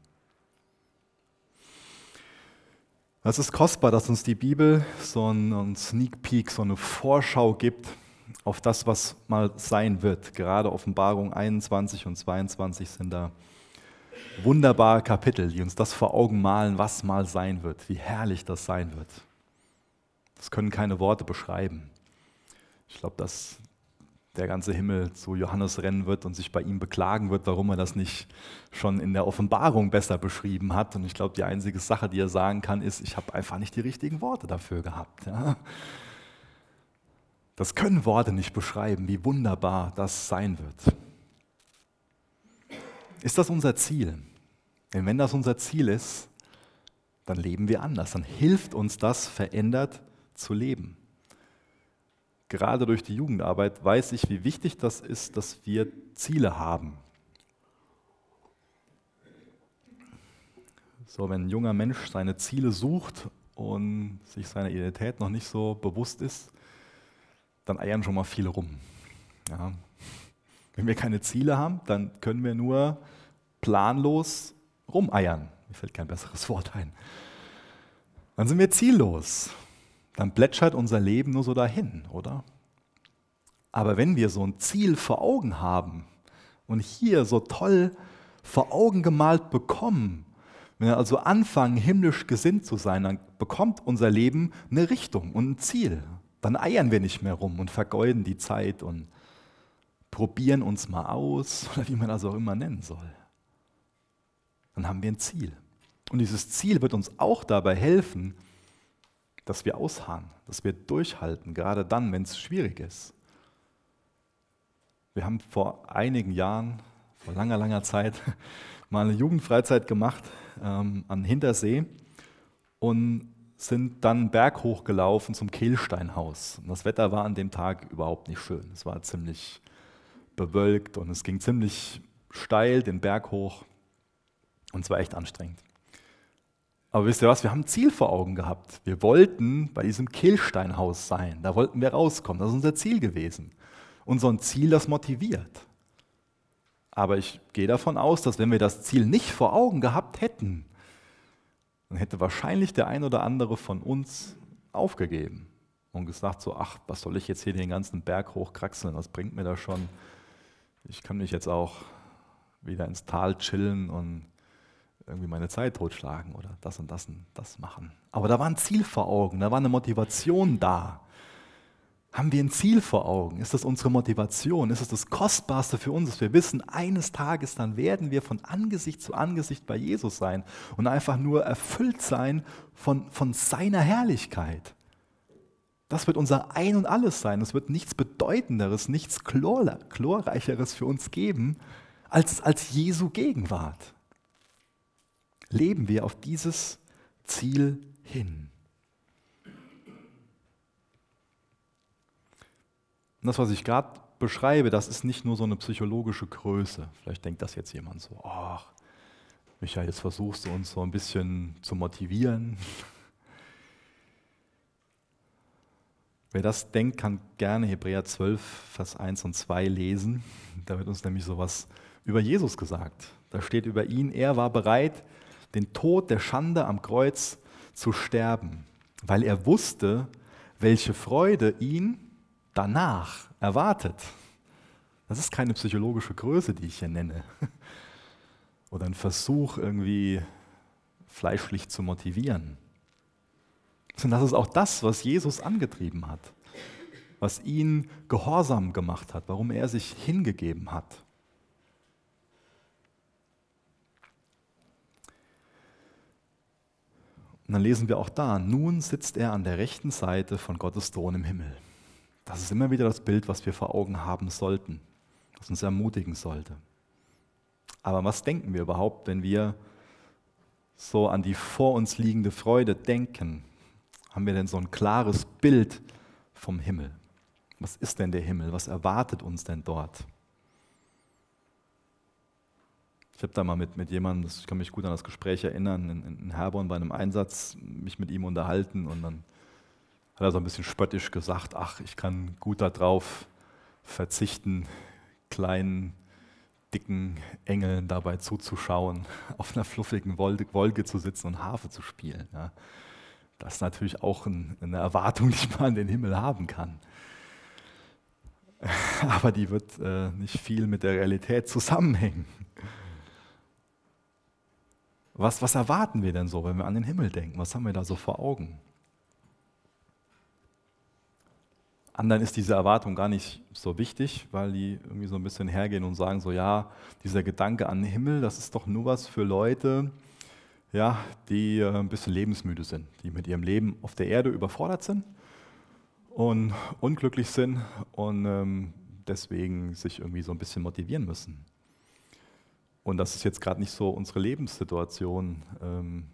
Es ist kostbar, dass uns die Bibel so einen Sneak Peek, so eine Vorschau gibt auf das, was mal sein wird. Gerade Offenbarung 21 und 22 sind da wunderbare Kapitel, die uns das vor Augen malen, was mal sein wird, wie herrlich das sein wird. Das können keine Worte beschreiben. Ich glaube, dass der ganze Himmel zu Johannes rennen wird und sich bei ihm beklagen wird, warum er das nicht schon in der Offenbarung besser beschrieben hat. Und ich glaube, die einzige Sache, die er sagen kann, ist, ich habe einfach nicht die richtigen Worte dafür gehabt. Ja? Das können Worte nicht beschreiben, wie wunderbar das sein wird. Ist das unser Ziel? Denn wenn das unser Ziel ist, dann leben wir anders. Dann hilft uns das, verändert zu leben. Gerade durch die Jugendarbeit weiß ich, wie wichtig das ist, dass wir Ziele haben. So, wenn ein junger Mensch seine Ziele sucht und sich seiner Identität noch nicht so bewusst ist, dann eiern schon mal viele rum. Ja. Wenn wir keine Ziele haben, dann können wir nur planlos rumeiern. Mir fällt kein besseres Wort ein. Dann sind wir ziellos. Dann plätschert unser Leben nur so dahin, oder? Aber wenn wir so ein Ziel vor Augen haben und hier so toll vor Augen gemalt bekommen, wenn wir also anfangen, himmlisch gesinnt zu sein, dann bekommt unser Leben eine Richtung und ein Ziel. Dann eiern wir nicht mehr rum und vergeuden die Zeit und probieren uns mal aus oder wie man das auch immer nennen soll. Dann haben wir ein Ziel. Und dieses Ziel wird uns auch dabei helfen, dass wir ausharren, dass wir durchhalten, gerade dann, wenn es schwierig ist. Wir haben vor einigen Jahren, vor langer, langer Zeit, mal eine Jugendfreizeit gemacht ähm, an Hintersee und sind dann Berg hochgelaufen zum Kehlsteinhaus. Und das Wetter war an dem Tag überhaupt nicht schön. Es war ziemlich bewölkt und es ging ziemlich steil den Berg hoch und es war echt anstrengend. Aber wisst ihr was, wir haben ein Ziel vor Augen gehabt. Wir wollten bei diesem Kehlsteinhaus sein. Da wollten wir rauskommen. Das ist unser Ziel gewesen. Und so Ziel, das motiviert. Aber ich gehe davon aus, dass wenn wir das Ziel nicht vor Augen gehabt hätten, dann hätte wahrscheinlich der ein oder andere von uns aufgegeben und gesagt so, ach, was soll ich jetzt hier den ganzen Berg hochkraxeln, was bringt mir das schon? Ich kann mich jetzt auch wieder ins Tal chillen und irgendwie meine Zeit totschlagen oder das und das und das machen. Aber da war ein Ziel vor Augen, da war eine Motivation da. Haben wir ein Ziel vor Augen? Ist das unsere Motivation? Ist das, das Kostbarste für uns, dass wir wissen, eines Tages dann werden wir von Angesicht zu Angesicht bei Jesus sein und einfach nur erfüllt sein von, von seiner Herrlichkeit? Das wird unser Ein und Alles sein. Es wird nichts Bedeutenderes, nichts Chlorreicheres für uns geben als, als Jesu Gegenwart leben wir auf dieses Ziel hin. Und das, was ich gerade beschreibe, das ist nicht nur so eine psychologische Größe. Vielleicht denkt das jetzt jemand so, ach, Michael, jetzt versuchst du uns so ein bisschen zu motivieren. Wer das denkt, kann gerne Hebräer 12, Vers 1 und 2 lesen. Da wird uns nämlich sowas über Jesus gesagt. Da steht über ihn, er war bereit, den Tod der Schande am Kreuz zu sterben, weil er wusste, welche Freude ihn danach erwartet. Das ist keine psychologische Größe, die ich hier nenne. Oder ein Versuch, irgendwie fleischlich zu motivieren. Sondern das ist auch das, was Jesus angetrieben hat, was ihn gehorsam gemacht hat, warum er sich hingegeben hat. Und dann lesen wir auch da, nun sitzt er an der rechten Seite von Gottes Thron im Himmel. Das ist immer wieder das Bild, was wir vor Augen haben sollten, was uns ermutigen sollte. Aber was denken wir überhaupt, wenn wir so an die vor uns liegende Freude denken? Haben wir denn so ein klares Bild vom Himmel? Was ist denn der Himmel? Was erwartet uns denn dort? Ich habe da mal mit, mit jemandem, ich kann mich gut an das Gespräch erinnern, in, in Herborn bei einem Einsatz, mich mit ihm unterhalten und dann hat er so ein bisschen spöttisch gesagt, ach, ich kann gut darauf verzichten, kleinen, dicken Engeln dabei zuzuschauen, auf einer fluffigen Wolke zu sitzen und Harfe zu spielen. Ja. Das ist natürlich auch ein, eine Erwartung, die man an den Himmel haben kann. Aber die wird äh, nicht viel mit der Realität zusammenhängen. Was, was erwarten wir denn so, wenn wir an den Himmel denken? Was haben wir da so vor Augen? Anderen ist diese Erwartung gar nicht so wichtig, weil die irgendwie so ein bisschen hergehen und sagen so, ja, dieser Gedanke an den Himmel, das ist doch nur was für Leute, ja, die äh, ein bisschen lebensmüde sind, die mit ihrem Leben auf der Erde überfordert sind und unglücklich sind und ähm, deswegen sich irgendwie so ein bisschen motivieren müssen. Und das ist jetzt gerade nicht so unsere Lebenssituation, ähm,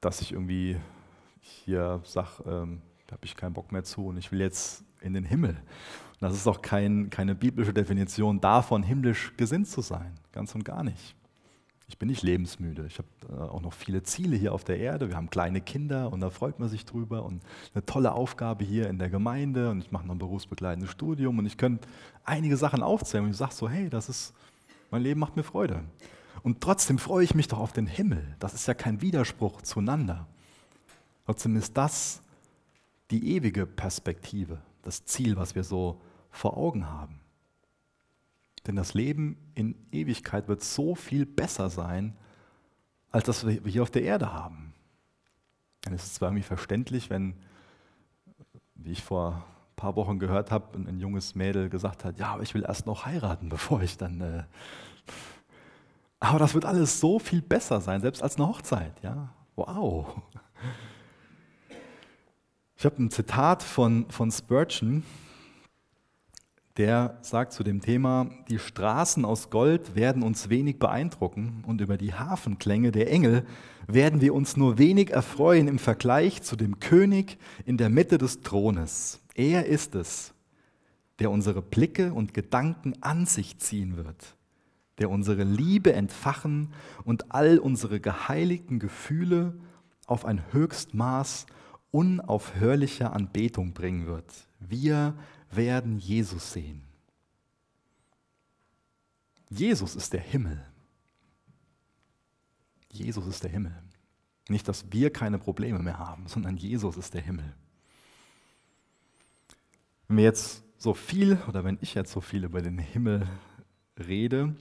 dass ich irgendwie hier sage, ähm, da habe ich keinen Bock mehr zu und ich will jetzt in den Himmel. Und das ist auch kein, keine biblische Definition davon, himmlisch gesinnt zu sein. Ganz und gar nicht. Ich bin nicht lebensmüde. Ich habe äh, auch noch viele Ziele hier auf der Erde. Wir haben kleine Kinder und da freut man sich drüber und eine tolle Aufgabe hier in der Gemeinde und ich mache noch ein berufsbegleitendes Studium und ich könnte einige Sachen aufzählen und ich sage so, hey, das ist, mein Leben macht mir Freude. Und trotzdem freue ich mich doch auf den Himmel. Das ist ja kein Widerspruch zueinander. Trotzdem ist das die ewige Perspektive, das Ziel, was wir so vor Augen haben. Denn das Leben in Ewigkeit wird so viel besser sein, als das wir hier auf der Erde haben. Dann ist es zwar irgendwie verständlich, wenn wie ich vor paar Wochen gehört habe, ein, ein junges Mädel gesagt hat, ja, aber ich will erst noch heiraten, bevor ich dann... Äh aber das wird alles so viel besser sein, selbst als eine Hochzeit. Ja? Wow. Ich habe ein Zitat von, von Spurgeon, der sagt zu dem Thema, die Straßen aus Gold werden uns wenig beeindrucken und über die Hafenklänge der Engel werden wir uns nur wenig erfreuen im Vergleich zu dem König in der Mitte des Thrones. Er ist es, der unsere Blicke und Gedanken an sich ziehen wird, der unsere Liebe entfachen und all unsere geheiligten Gefühle auf ein Höchstmaß unaufhörlicher Anbetung bringen wird. Wir werden Jesus sehen. Jesus ist der Himmel. Jesus ist der Himmel. Nicht, dass wir keine Probleme mehr haben, sondern Jesus ist der Himmel. Wenn wir jetzt so viel oder wenn ich jetzt so viel über den Himmel rede,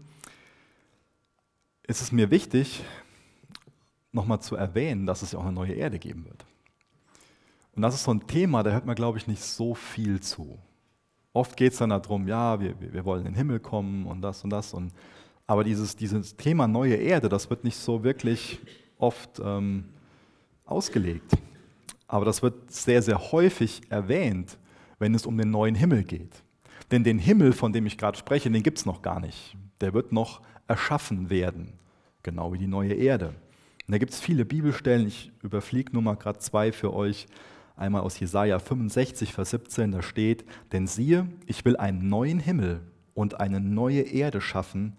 ist es mir wichtig, nochmal zu erwähnen, dass es ja auch eine neue Erde geben wird. Und das ist so ein Thema, da hört man, glaube ich, nicht so viel zu. Oft geht es dann darum, ja, wir, wir wollen in den Himmel kommen und das und das. Und, aber dieses, dieses Thema neue Erde, das wird nicht so wirklich oft ähm, ausgelegt. Aber das wird sehr, sehr häufig erwähnt, wenn es um den neuen Himmel geht. Denn den Himmel, von dem ich gerade spreche, den gibt es noch gar nicht. Der wird noch erschaffen werden, genau wie die neue Erde. Und da gibt es viele Bibelstellen, ich überfliege nur mal gerade zwei für euch. Einmal aus Jesaja 65, Vers 17, da steht: Denn siehe, ich will einen neuen Himmel und eine neue Erde schaffen,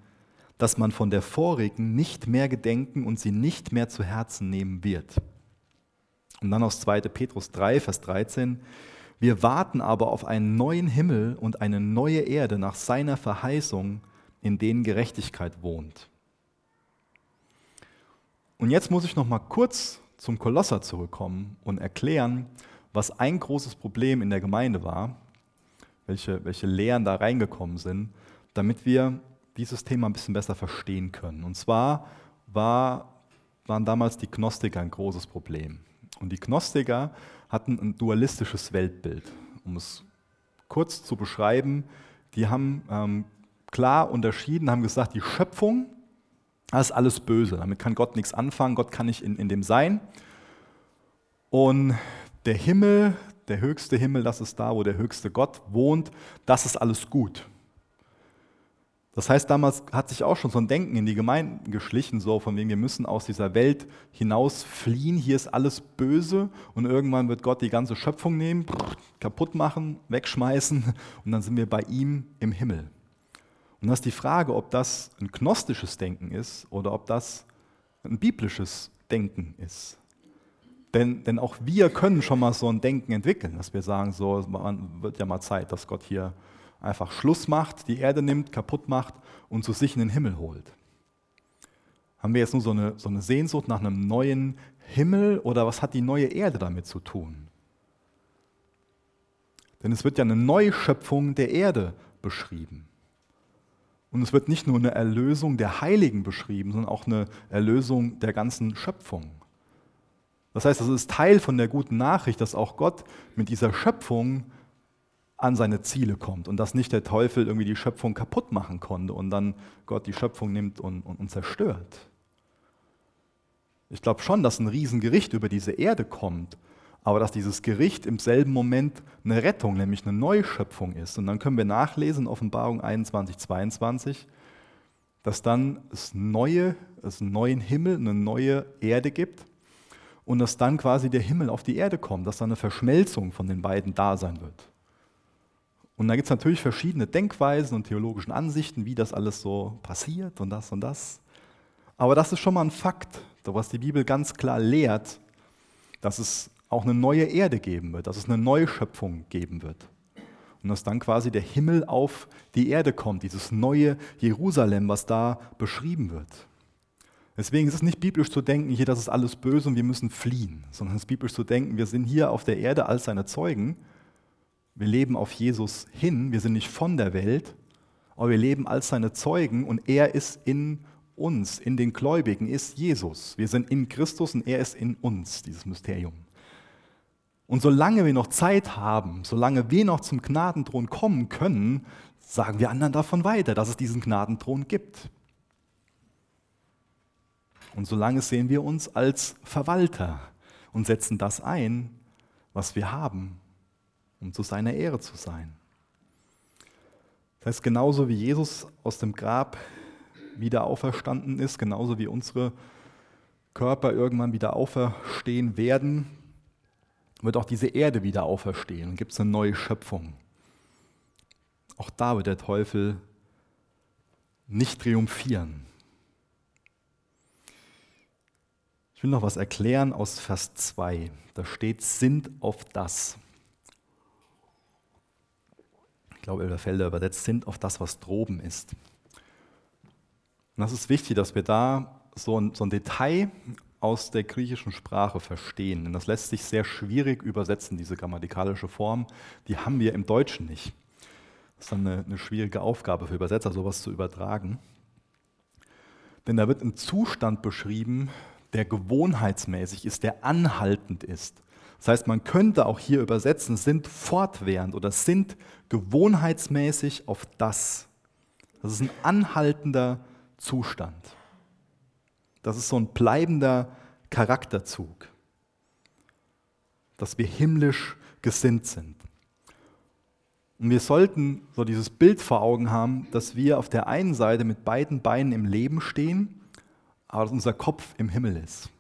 dass man von der vorigen nicht mehr gedenken und sie nicht mehr zu Herzen nehmen wird. Und dann aus 2. Petrus 3, Vers 13: Wir warten aber auf einen neuen Himmel und eine neue Erde nach seiner Verheißung, in denen Gerechtigkeit wohnt. Und jetzt muss ich noch mal kurz zum Kolosser zurückkommen und erklären, was ein großes Problem in der Gemeinde war, welche, welche Lehren da reingekommen sind, damit wir dieses Thema ein bisschen besser verstehen können. Und zwar war, waren damals die Gnostiker ein großes Problem. Und die Gnostiker hatten ein dualistisches Weltbild. Um es kurz zu beschreiben, die haben ähm, klar unterschieden, haben gesagt, die Schöpfung das ist alles böse. Damit kann Gott nichts anfangen. Gott kann nicht in, in dem sein. Und der Himmel, der höchste Himmel, das ist da, wo der höchste Gott wohnt, das ist alles gut. Das heißt, damals hat sich auch schon so ein Denken in die Gemeinden geschlichen, so von wegen, wir müssen aus dieser Welt hinaus fliehen, hier ist alles böse und irgendwann wird Gott die ganze Schöpfung nehmen, kaputt machen, wegschmeißen und dann sind wir bei ihm im Himmel. Und das ist die Frage, ob das ein gnostisches Denken ist oder ob das ein biblisches Denken ist. Denn, denn auch wir können schon mal so ein Denken entwickeln, dass wir sagen, so wird ja mal Zeit, dass Gott hier einfach Schluss macht, die Erde nimmt, kaputt macht und zu sich in den Himmel holt. Haben wir jetzt nur so eine, so eine Sehnsucht nach einem neuen Himmel oder was hat die neue Erde damit zu tun? Denn es wird ja eine Neuschöpfung der Erde beschrieben. Und es wird nicht nur eine Erlösung der Heiligen beschrieben, sondern auch eine Erlösung der ganzen Schöpfung. Das heißt, es ist Teil von der guten Nachricht, dass auch Gott mit dieser Schöpfung an seine Ziele kommt und dass nicht der Teufel irgendwie die Schöpfung kaputt machen konnte und dann Gott die Schöpfung nimmt und, und, und zerstört. Ich glaube schon, dass ein Riesengericht über diese Erde kommt aber dass dieses Gericht im selben Moment eine Rettung, nämlich eine Neuschöpfung ist. Und dann können wir nachlesen, in Offenbarung 21, 22, dass dann es, neue, es einen neuen Himmel, eine neue Erde gibt und dass dann quasi der Himmel auf die Erde kommt, dass dann eine Verschmelzung von den beiden da sein wird. Und da gibt es natürlich verschiedene Denkweisen und theologischen Ansichten, wie das alles so passiert und das und das. Aber das ist schon mal ein Fakt, was die Bibel ganz klar lehrt, dass es auch eine neue Erde geben wird, dass es eine neue Schöpfung geben wird. Und dass dann quasi der Himmel auf die Erde kommt, dieses neue Jerusalem, was da beschrieben wird. Deswegen ist es nicht biblisch zu denken, hier, das ist alles böse und wir müssen fliehen, sondern es ist biblisch zu denken, wir sind hier auf der Erde als seine Zeugen. Wir leben auf Jesus hin, wir sind nicht von der Welt, aber wir leben als seine Zeugen und er ist in uns, in den Gläubigen ist Jesus. Wir sind in Christus und er ist in uns, dieses Mysterium. Und solange wir noch Zeit haben, solange wir noch zum Gnadenthron kommen können, sagen wir anderen davon weiter, dass es diesen Gnadenthron gibt. Und solange sehen wir uns als Verwalter und setzen das ein, was wir haben, um zu seiner Ehre zu sein. Das heißt, genauso wie Jesus aus dem Grab wieder auferstanden ist, genauso wie unsere Körper irgendwann wieder auferstehen werden, wird auch diese Erde wieder auferstehen und gibt es eine neue Schöpfung. Auch da wird der Teufel nicht triumphieren. Ich will noch was erklären aus Vers 2. Da steht, sind auf das. Ich glaube, Elberfelder übersetzt, sind auf das, was droben ist. Und das ist wichtig, dass wir da so ein, so ein Detail aus der griechischen Sprache verstehen. Denn das lässt sich sehr schwierig übersetzen, diese grammatikalische Form. Die haben wir im Deutschen nicht. Das ist dann eine, eine schwierige Aufgabe für Übersetzer, sowas zu übertragen. Denn da wird ein Zustand beschrieben, der gewohnheitsmäßig ist, der anhaltend ist. Das heißt, man könnte auch hier übersetzen, sind fortwährend oder sind gewohnheitsmäßig auf das. Das ist ein anhaltender Zustand. Das ist so ein bleibender Charakterzug, dass wir himmlisch gesinnt sind. Und wir sollten so dieses Bild vor Augen haben, dass wir auf der einen Seite mit beiden Beinen im Leben stehen, aber dass unser Kopf im Himmel ist.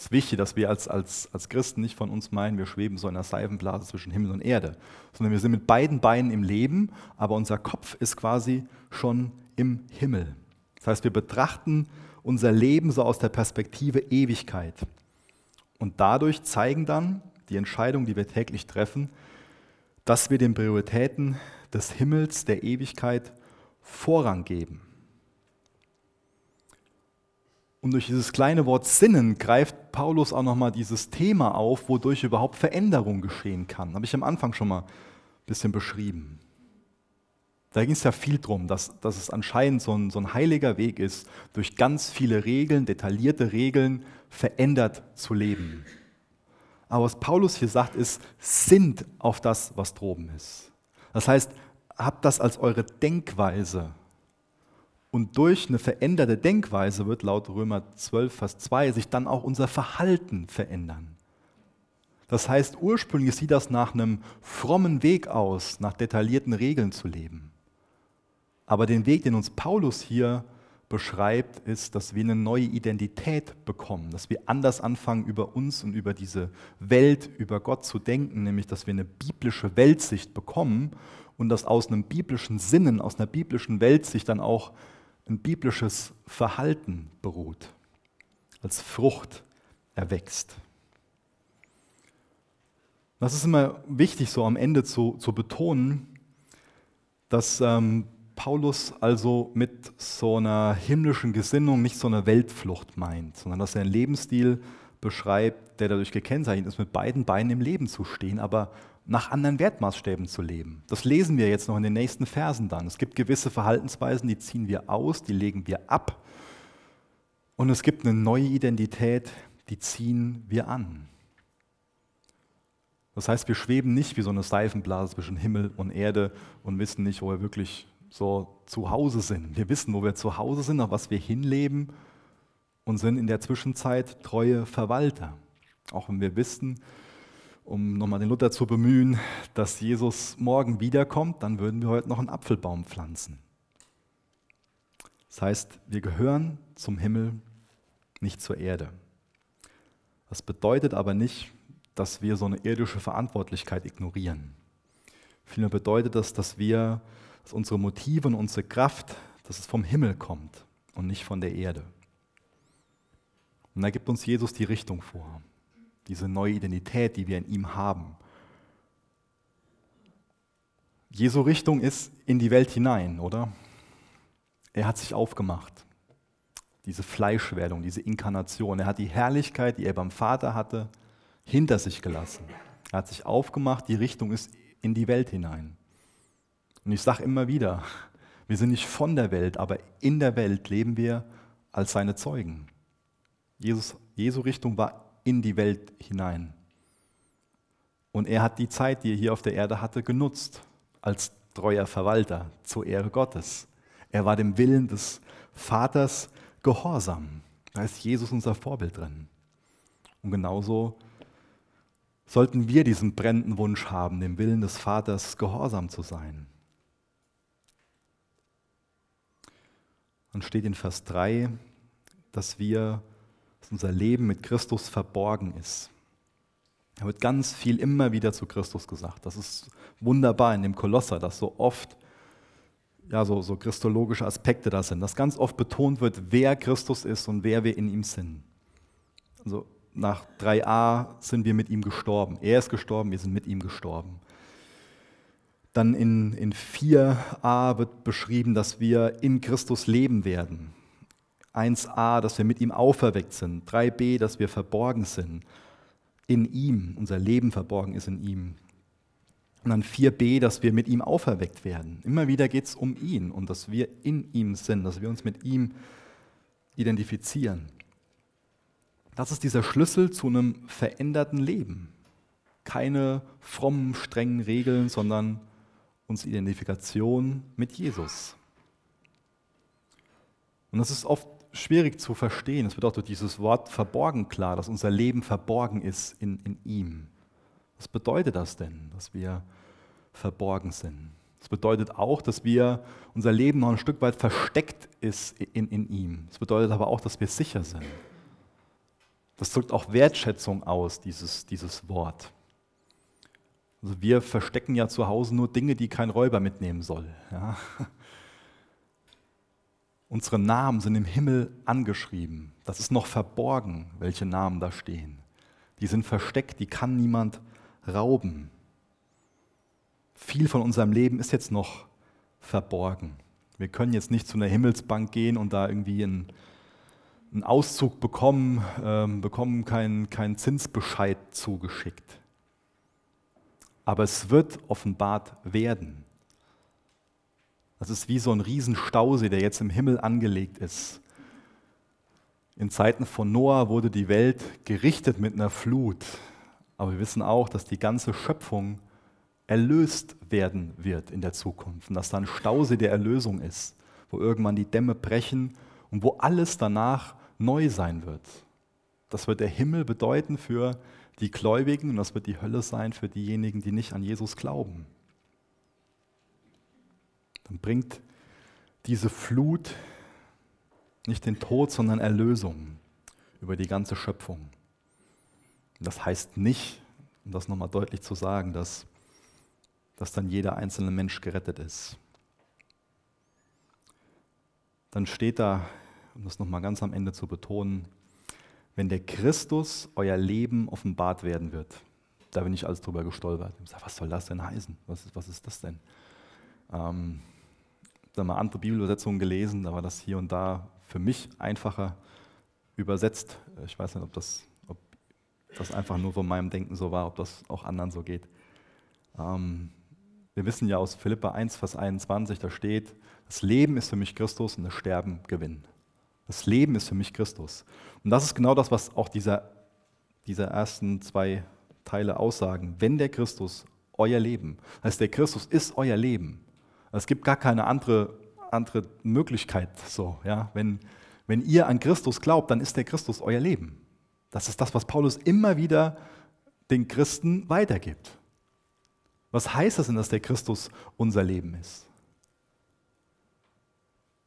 Es ist wichtig, dass wir als, als, als Christen nicht von uns meinen, wir schweben so in einer Seifenblase zwischen Himmel und Erde, sondern wir sind mit beiden Beinen im Leben, aber unser Kopf ist quasi schon im Himmel. Das heißt, wir betrachten unser Leben so aus der Perspektive Ewigkeit. Und dadurch zeigen dann die Entscheidungen, die wir täglich treffen, dass wir den Prioritäten des Himmels, der Ewigkeit Vorrang geben. Und durch dieses kleine Wort Sinnen greift Paulus auch nochmal dieses Thema auf, wodurch überhaupt Veränderung geschehen kann. Habe ich am Anfang schon mal ein bisschen beschrieben. Da ging es ja viel drum, dass, dass es anscheinend so ein, so ein heiliger Weg ist, durch ganz viele Regeln, detaillierte Regeln, verändert zu leben. Aber was Paulus hier sagt, ist, sind auf das, was droben ist. Das heißt, habt das als eure Denkweise. Und durch eine veränderte Denkweise wird laut Römer 12, Vers 2 sich dann auch unser Verhalten verändern. Das heißt, ursprünglich sieht das nach einem frommen Weg aus, nach detaillierten Regeln zu leben. Aber den Weg, den uns Paulus hier beschreibt, ist, dass wir eine neue Identität bekommen, dass wir anders anfangen, über uns und über diese Welt, über Gott zu denken, nämlich dass wir eine biblische Weltsicht bekommen und dass aus einem biblischen Sinnen, aus einer biblischen Weltsicht dann auch ein biblisches Verhalten beruht, als Frucht erwächst. Das ist immer wichtig, so am Ende zu, zu betonen, dass ähm, Paulus also mit so einer himmlischen Gesinnung nicht so eine Weltflucht meint, sondern dass er einen Lebensstil beschreibt, der dadurch gekennzeichnet ist, mit beiden Beinen im Leben zu stehen, aber nach anderen Wertmaßstäben zu leben. Das lesen wir jetzt noch in den nächsten Versen dann. Es gibt gewisse Verhaltensweisen, die ziehen wir aus, die legen wir ab. Und es gibt eine neue Identität, die ziehen wir an. Das heißt, wir schweben nicht wie so eine Seifenblase zwischen Himmel und Erde und wissen nicht, wo wir wirklich so zu Hause sind. Wir wissen, wo wir zu Hause sind, auf was wir hinleben und sind in der Zwischenzeit treue Verwalter. Auch wenn wir wissen, um nochmal den Luther zu bemühen, dass Jesus morgen wiederkommt, dann würden wir heute noch einen Apfelbaum pflanzen. Das heißt, wir gehören zum Himmel, nicht zur Erde. Das bedeutet aber nicht, dass wir so eine irdische Verantwortlichkeit ignorieren. Vielmehr bedeutet das, dass wir dass unsere Motive und unsere Kraft, dass es vom Himmel kommt und nicht von der Erde. Und da gibt uns Jesus die Richtung vor, diese neue Identität, die wir in ihm haben. Jesu Richtung ist in die Welt hinein, oder? Er hat sich aufgemacht. Diese Fleischwerdung, diese Inkarnation. Er hat die Herrlichkeit, die er beim Vater hatte, hinter sich gelassen. Er hat sich aufgemacht, die Richtung ist in die Welt hinein. Und ich sage immer wieder, wir sind nicht von der Welt, aber in der Welt leben wir als seine Zeugen. Jesus, Jesu Richtung war in die Welt hinein. Und er hat die Zeit, die er hier auf der Erde hatte, genutzt als treuer Verwalter zur Ehre Gottes. Er war dem Willen des Vaters gehorsam. Da ist Jesus unser Vorbild drin. Und genauso sollten wir diesen brennenden Wunsch haben, dem Willen des Vaters gehorsam zu sein. Und steht in Vers 3, dass wir, unser Leben mit Christus verborgen ist. Da wird ganz viel immer wieder zu Christus gesagt. Das ist wunderbar in dem Kolosser, dass so oft ja, so, so christologische Aspekte da sind, dass ganz oft betont wird, wer Christus ist und wer wir in ihm sind. Also nach 3a sind wir mit ihm gestorben. Er ist gestorben, wir sind mit ihm gestorben. Dann in, in 4a wird beschrieben, dass wir in Christus leben werden. 1a, dass wir mit ihm auferweckt sind. 3b, dass wir verborgen sind. In ihm, unser Leben verborgen ist in ihm. Und dann 4b, dass wir mit ihm auferweckt werden. Immer wieder geht es um ihn und dass wir in ihm sind, dass wir uns mit ihm identifizieren. Das ist dieser Schlüssel zu einem veränderten Leben. Keine frommen, strengen Regeln, sondern unsere Identifikation mit Jesus. Und das ist oft schwierig zu verstehen. Es durch dieses Wort verborgen klar, dass unser Leben verborgen ist in, in ihm. Was bedeutet das denn, dass wir verborgen sind? Das bedeutet auch, dass wir unser Leben noch ein Stück weit versteckt ist in, in ihm. Das bedeutet aber auch, dass wir sicher sind. Das drückt auch Wertschätzung aus, dieses, dieses Wort. Also wir verstecken ja zu Hause nur Dinge, die kein Räuber mitnehmen soll. Ja? Unsere Namen sind im Himmel angeschrieben. Das ist noch verborgen, welche Namen da stehen. Die sind versteckt, die kann niemand rauben. Viel von unserem Leben ist jetzt noch verborgen. Wir können jetzt nicht zu einer Himmelsbank gehen und da irgendwie einen, einen Auszug bekommen, ähm, bekommen keinen kein Zinsbescheid zugeschickt. Aber es wird offenbart werden. Das ist wie so ein Riesenstausee, der jetzt im Himmel angelegt ist. In Zeiten von Noah wurde die Welt gerichtet mit einer Flut. Aber wir wissen auch, dass die ganze Schöpfung erlöst werden wird in der Zukunft und dass da ein Stausee der Erlösung ist, wo irgendwann die Dämme brechen und wo alles danach neu sein wird. Das wird der Himmel bedeuten für die Gläubigen und das wird die Hölle sein für diejenigen, die nicht an Jesus glauben. Dann bringt diese Flut nicht den Tod, sondern Erlösung über die ganze Schöpfung. Das heißt nicht, um das nochmal deutlich zu sagen, dass, dass dann jeder einzelne Mensch gerettet ist. Dann steht da, um das nochmal ganz am Ende zu betonen, wenn der Christus euer Leben offenbart werden wird. Da bin ich alles drüber gestolpert. Ich sage, was soll das denn heißen? Was ist, was ist das denn? Ähm, da mal andere Bibelübersetzungen gelesen, da war das hier und da für mich einfacher übersetzt. Ich weiß nicht, ob das das einfach nur von meinem Denken so war, ob das auch anderen so geht. Ähm, wir wissen ja aus Philippa 1, Vers 21, da steht, das Leben ist für mich Christus und das Sterben Gewinn. Das Leben ist für mich Christus. Und das ist genau das, was auch dieser, diese ersten zwei Teile aussagen. Wenn der Christus euer Leben, das heißt, der Christus ist euer Leben. Es gibt gar keine andere, andere Möglichkeit so. Ja? Wenn, wenn ihr an Christus glaubt, dann ist der Christus euer Leben. Das ist das, was Paulus immer wieder den Christen weitergibt. Was heißt das denn, dass der Christus unser Leben ist?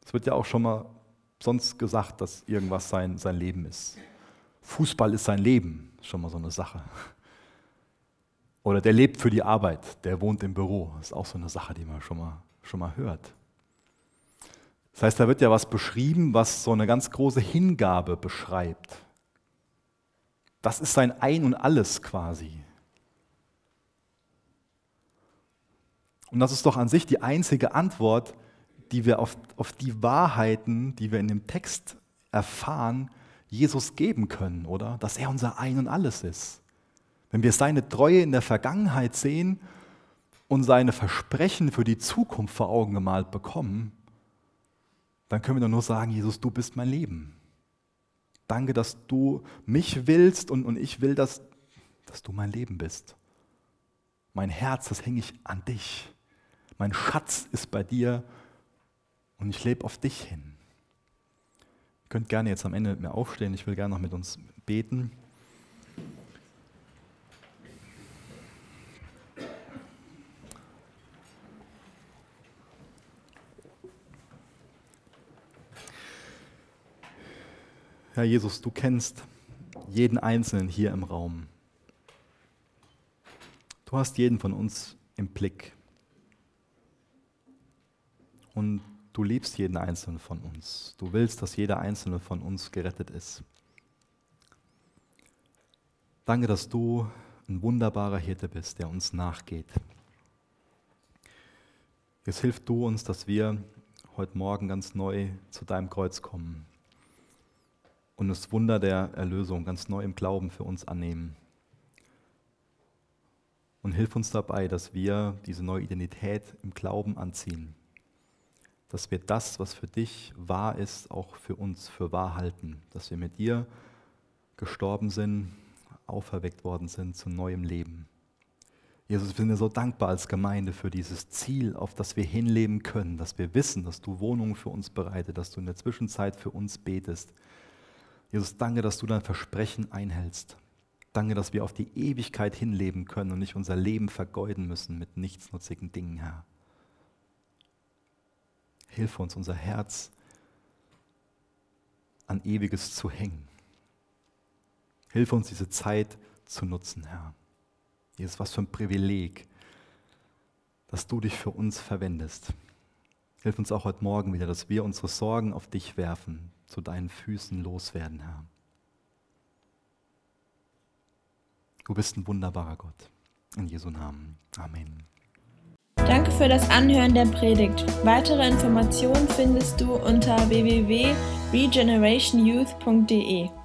Es wird ja auch schon mal sonst gesagt, dass irgendwas sein, sein Leben ist. Fußball ist sein Leben, ist schon mal so eine Sache. Oder der lebt für die Arbeit, der wohnt im Büro, ist auch so eine Sache, die man schon mal, schon mal hört. Das heißt, da wird ja was beschrieben, was so eine ganz große Hingabe beschreibt. Das ist sein Ein und alles quasi. Und das ist doch an sich die einzige Antwort, die wir auf, auf die Wahrheiten, die wir in dem Text erfahren, Jesus geben können, oder? Dass er unser Ein und alles ist. Wenn wir seine Treue in der Vergangenheit sehen und seine Versprechen für die Zukunft vor Augen gemalt bekommen, dann können wir doch nur sagen, Jesus, du bist mein Leben. Danke, dass du mich willst und, und ich will, dass, dass du mein Leben bist. Mein Herz, das hänge ich an dich. Mein Schatz ist bei dir und ich lebe auf dich hin. Ihr könnt gerne jetzt am Ende mit mir aufstehen. Ich will gerne noch mit uns beten. Herr Jesus, du kennst jeden Einzelnen hier im Raum. Du hast jeden von uns im Blick. Und du liebst jeden Einzelnen von uns. Du willst, dass jeder Einzelne von uns gerettet ist. Danke, dass du ein wunderbarer Hirte bist, der uns nachgeht. Jetzt hilf du uns, dass wir heute Morgen ganz neu zu deinem Kreuz kommen und das Wunder der Erlösung ganz neu im Glauben für uns annehmen. Und hilf uns dabei, dass wir diese neue Identität im Glauben anziehen. Dass wir das, was für dich wahr ist, auch für uns für wahr halten. Dass wir mit dir gestorben sind, auferweckt worden sind zu neuem Leben. Jesus, wir sind dir so dankbar als Gemeinde für dieses Ziel, auf das wir hinleben können, dass wir wissen, dass du Wohnungen für uns bereitet, dass du in der Zwischenzeit für uns betest, Jesus, danke, dass du dein Versprechen einhältst. Danke, dass wir auf die Ewigkeit hinleben können und nicht unser Leben vergeuden müssen mit nichtsnutzigen Dingen, Herr. Hilfe uns, unser Herz an Ewiges zu hängen. Hilfe uns, diese Zeit zu nutzen, Herr. Jesus, was für ein Privileg, dass du dich für uns verwendest. Hilf uns auch heute Morgen wieder, dass wir unsere Sorgen auf dich werfen, zu deinen Füßen loswerden, Herr. Du bist ein wunderbarer Gott. In Jesu Namen. Amen. Danke für das Anhören der Predigt. Weitere Informationen findest du unter www.regenerationyouth.de.